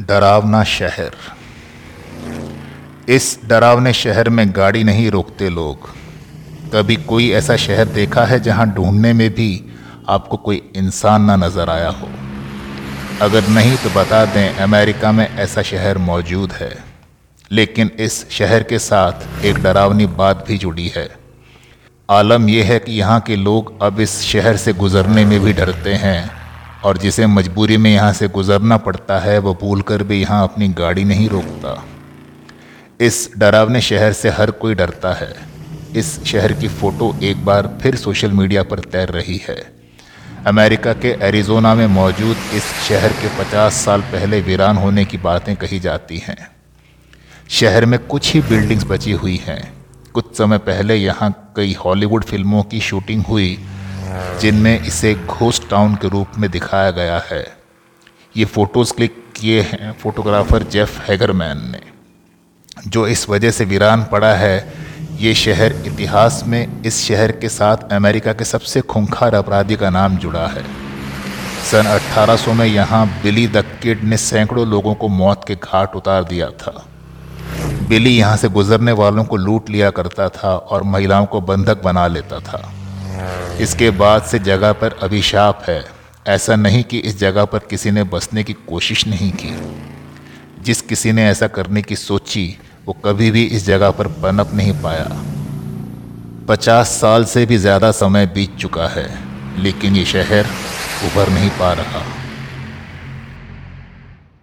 डरावना शहर। इस डरावने शहर में गाड़ी नहीं रोकते लोग। कभी कोई ऐसा शहर देखा है जहाँ ढूँढने में भी आपको कोई इंसान ना नज़र आया हो? अगर नहीं तो बता दें, अमेरिका में ऐसा शहर मौजूद है। लेकिन इस शहर के साथ एक डरावनी बात भी जुड़ी है। आलम यह है कि यहाँ के लोग अब इस शहर से गुज़रने में भी डरते हैं। और जिसे मजबूरी में यहाँ से गुज़रना पड़ता है, वो भूल कर भी यहाँ अपनी गाड़ी नहीं रोकता। इस डरावने शहर से हर कोई डरता है। इस शहर की फ़ोटो एक बार फिर सोशल मीडिया पर तैर रही है। अमेरिका के एरिजोना में मौजूद इस शहर के 50 साल पहले वीरान होने की बातें कही जाती हैं। शहर में कुछ ही बिल्डिंग्स बची हुई हैं। कुछ समय पहले यहाँ कई हॉलीवुड फ़िल्मों की शूटिंग हुई जिनमें इसे घोस्ट टाउन के रूप में दिखाया गया है। ये फ़ोटोज़ क्लिक किए हैं फोटोग्राफ़र जेफ हैगरमैन ने। जो इस वजह से वीरान पड़ा है, ये शहर इतिहास में इस शहर के साथ अमेरिका के सबसे खूंखार अपराधी का नाम जुड़ा है। सन 1800 में यहाँ बिली द किड ने सैकड़ों लोगों को मौत के घाट उतार दिया था। बिली यहाँ से गुजरने वालों को लूट लिया करता था और महिलाओं को बंधक बना लेता था। इसके बाद से जगह पर अभिशाप है। ऐसा नहीं कि इस जगह पर किसी ने बसने की कोशिश नहीं की। जिस किसी ने ऐसा करने की सोची, वो कभी भी इस जगह पर पनप नहीं पाया। पचास साल से भी ज़्यादा समय बीत चुका है, लेकिन ये शहर उभर नहीं पा रहा।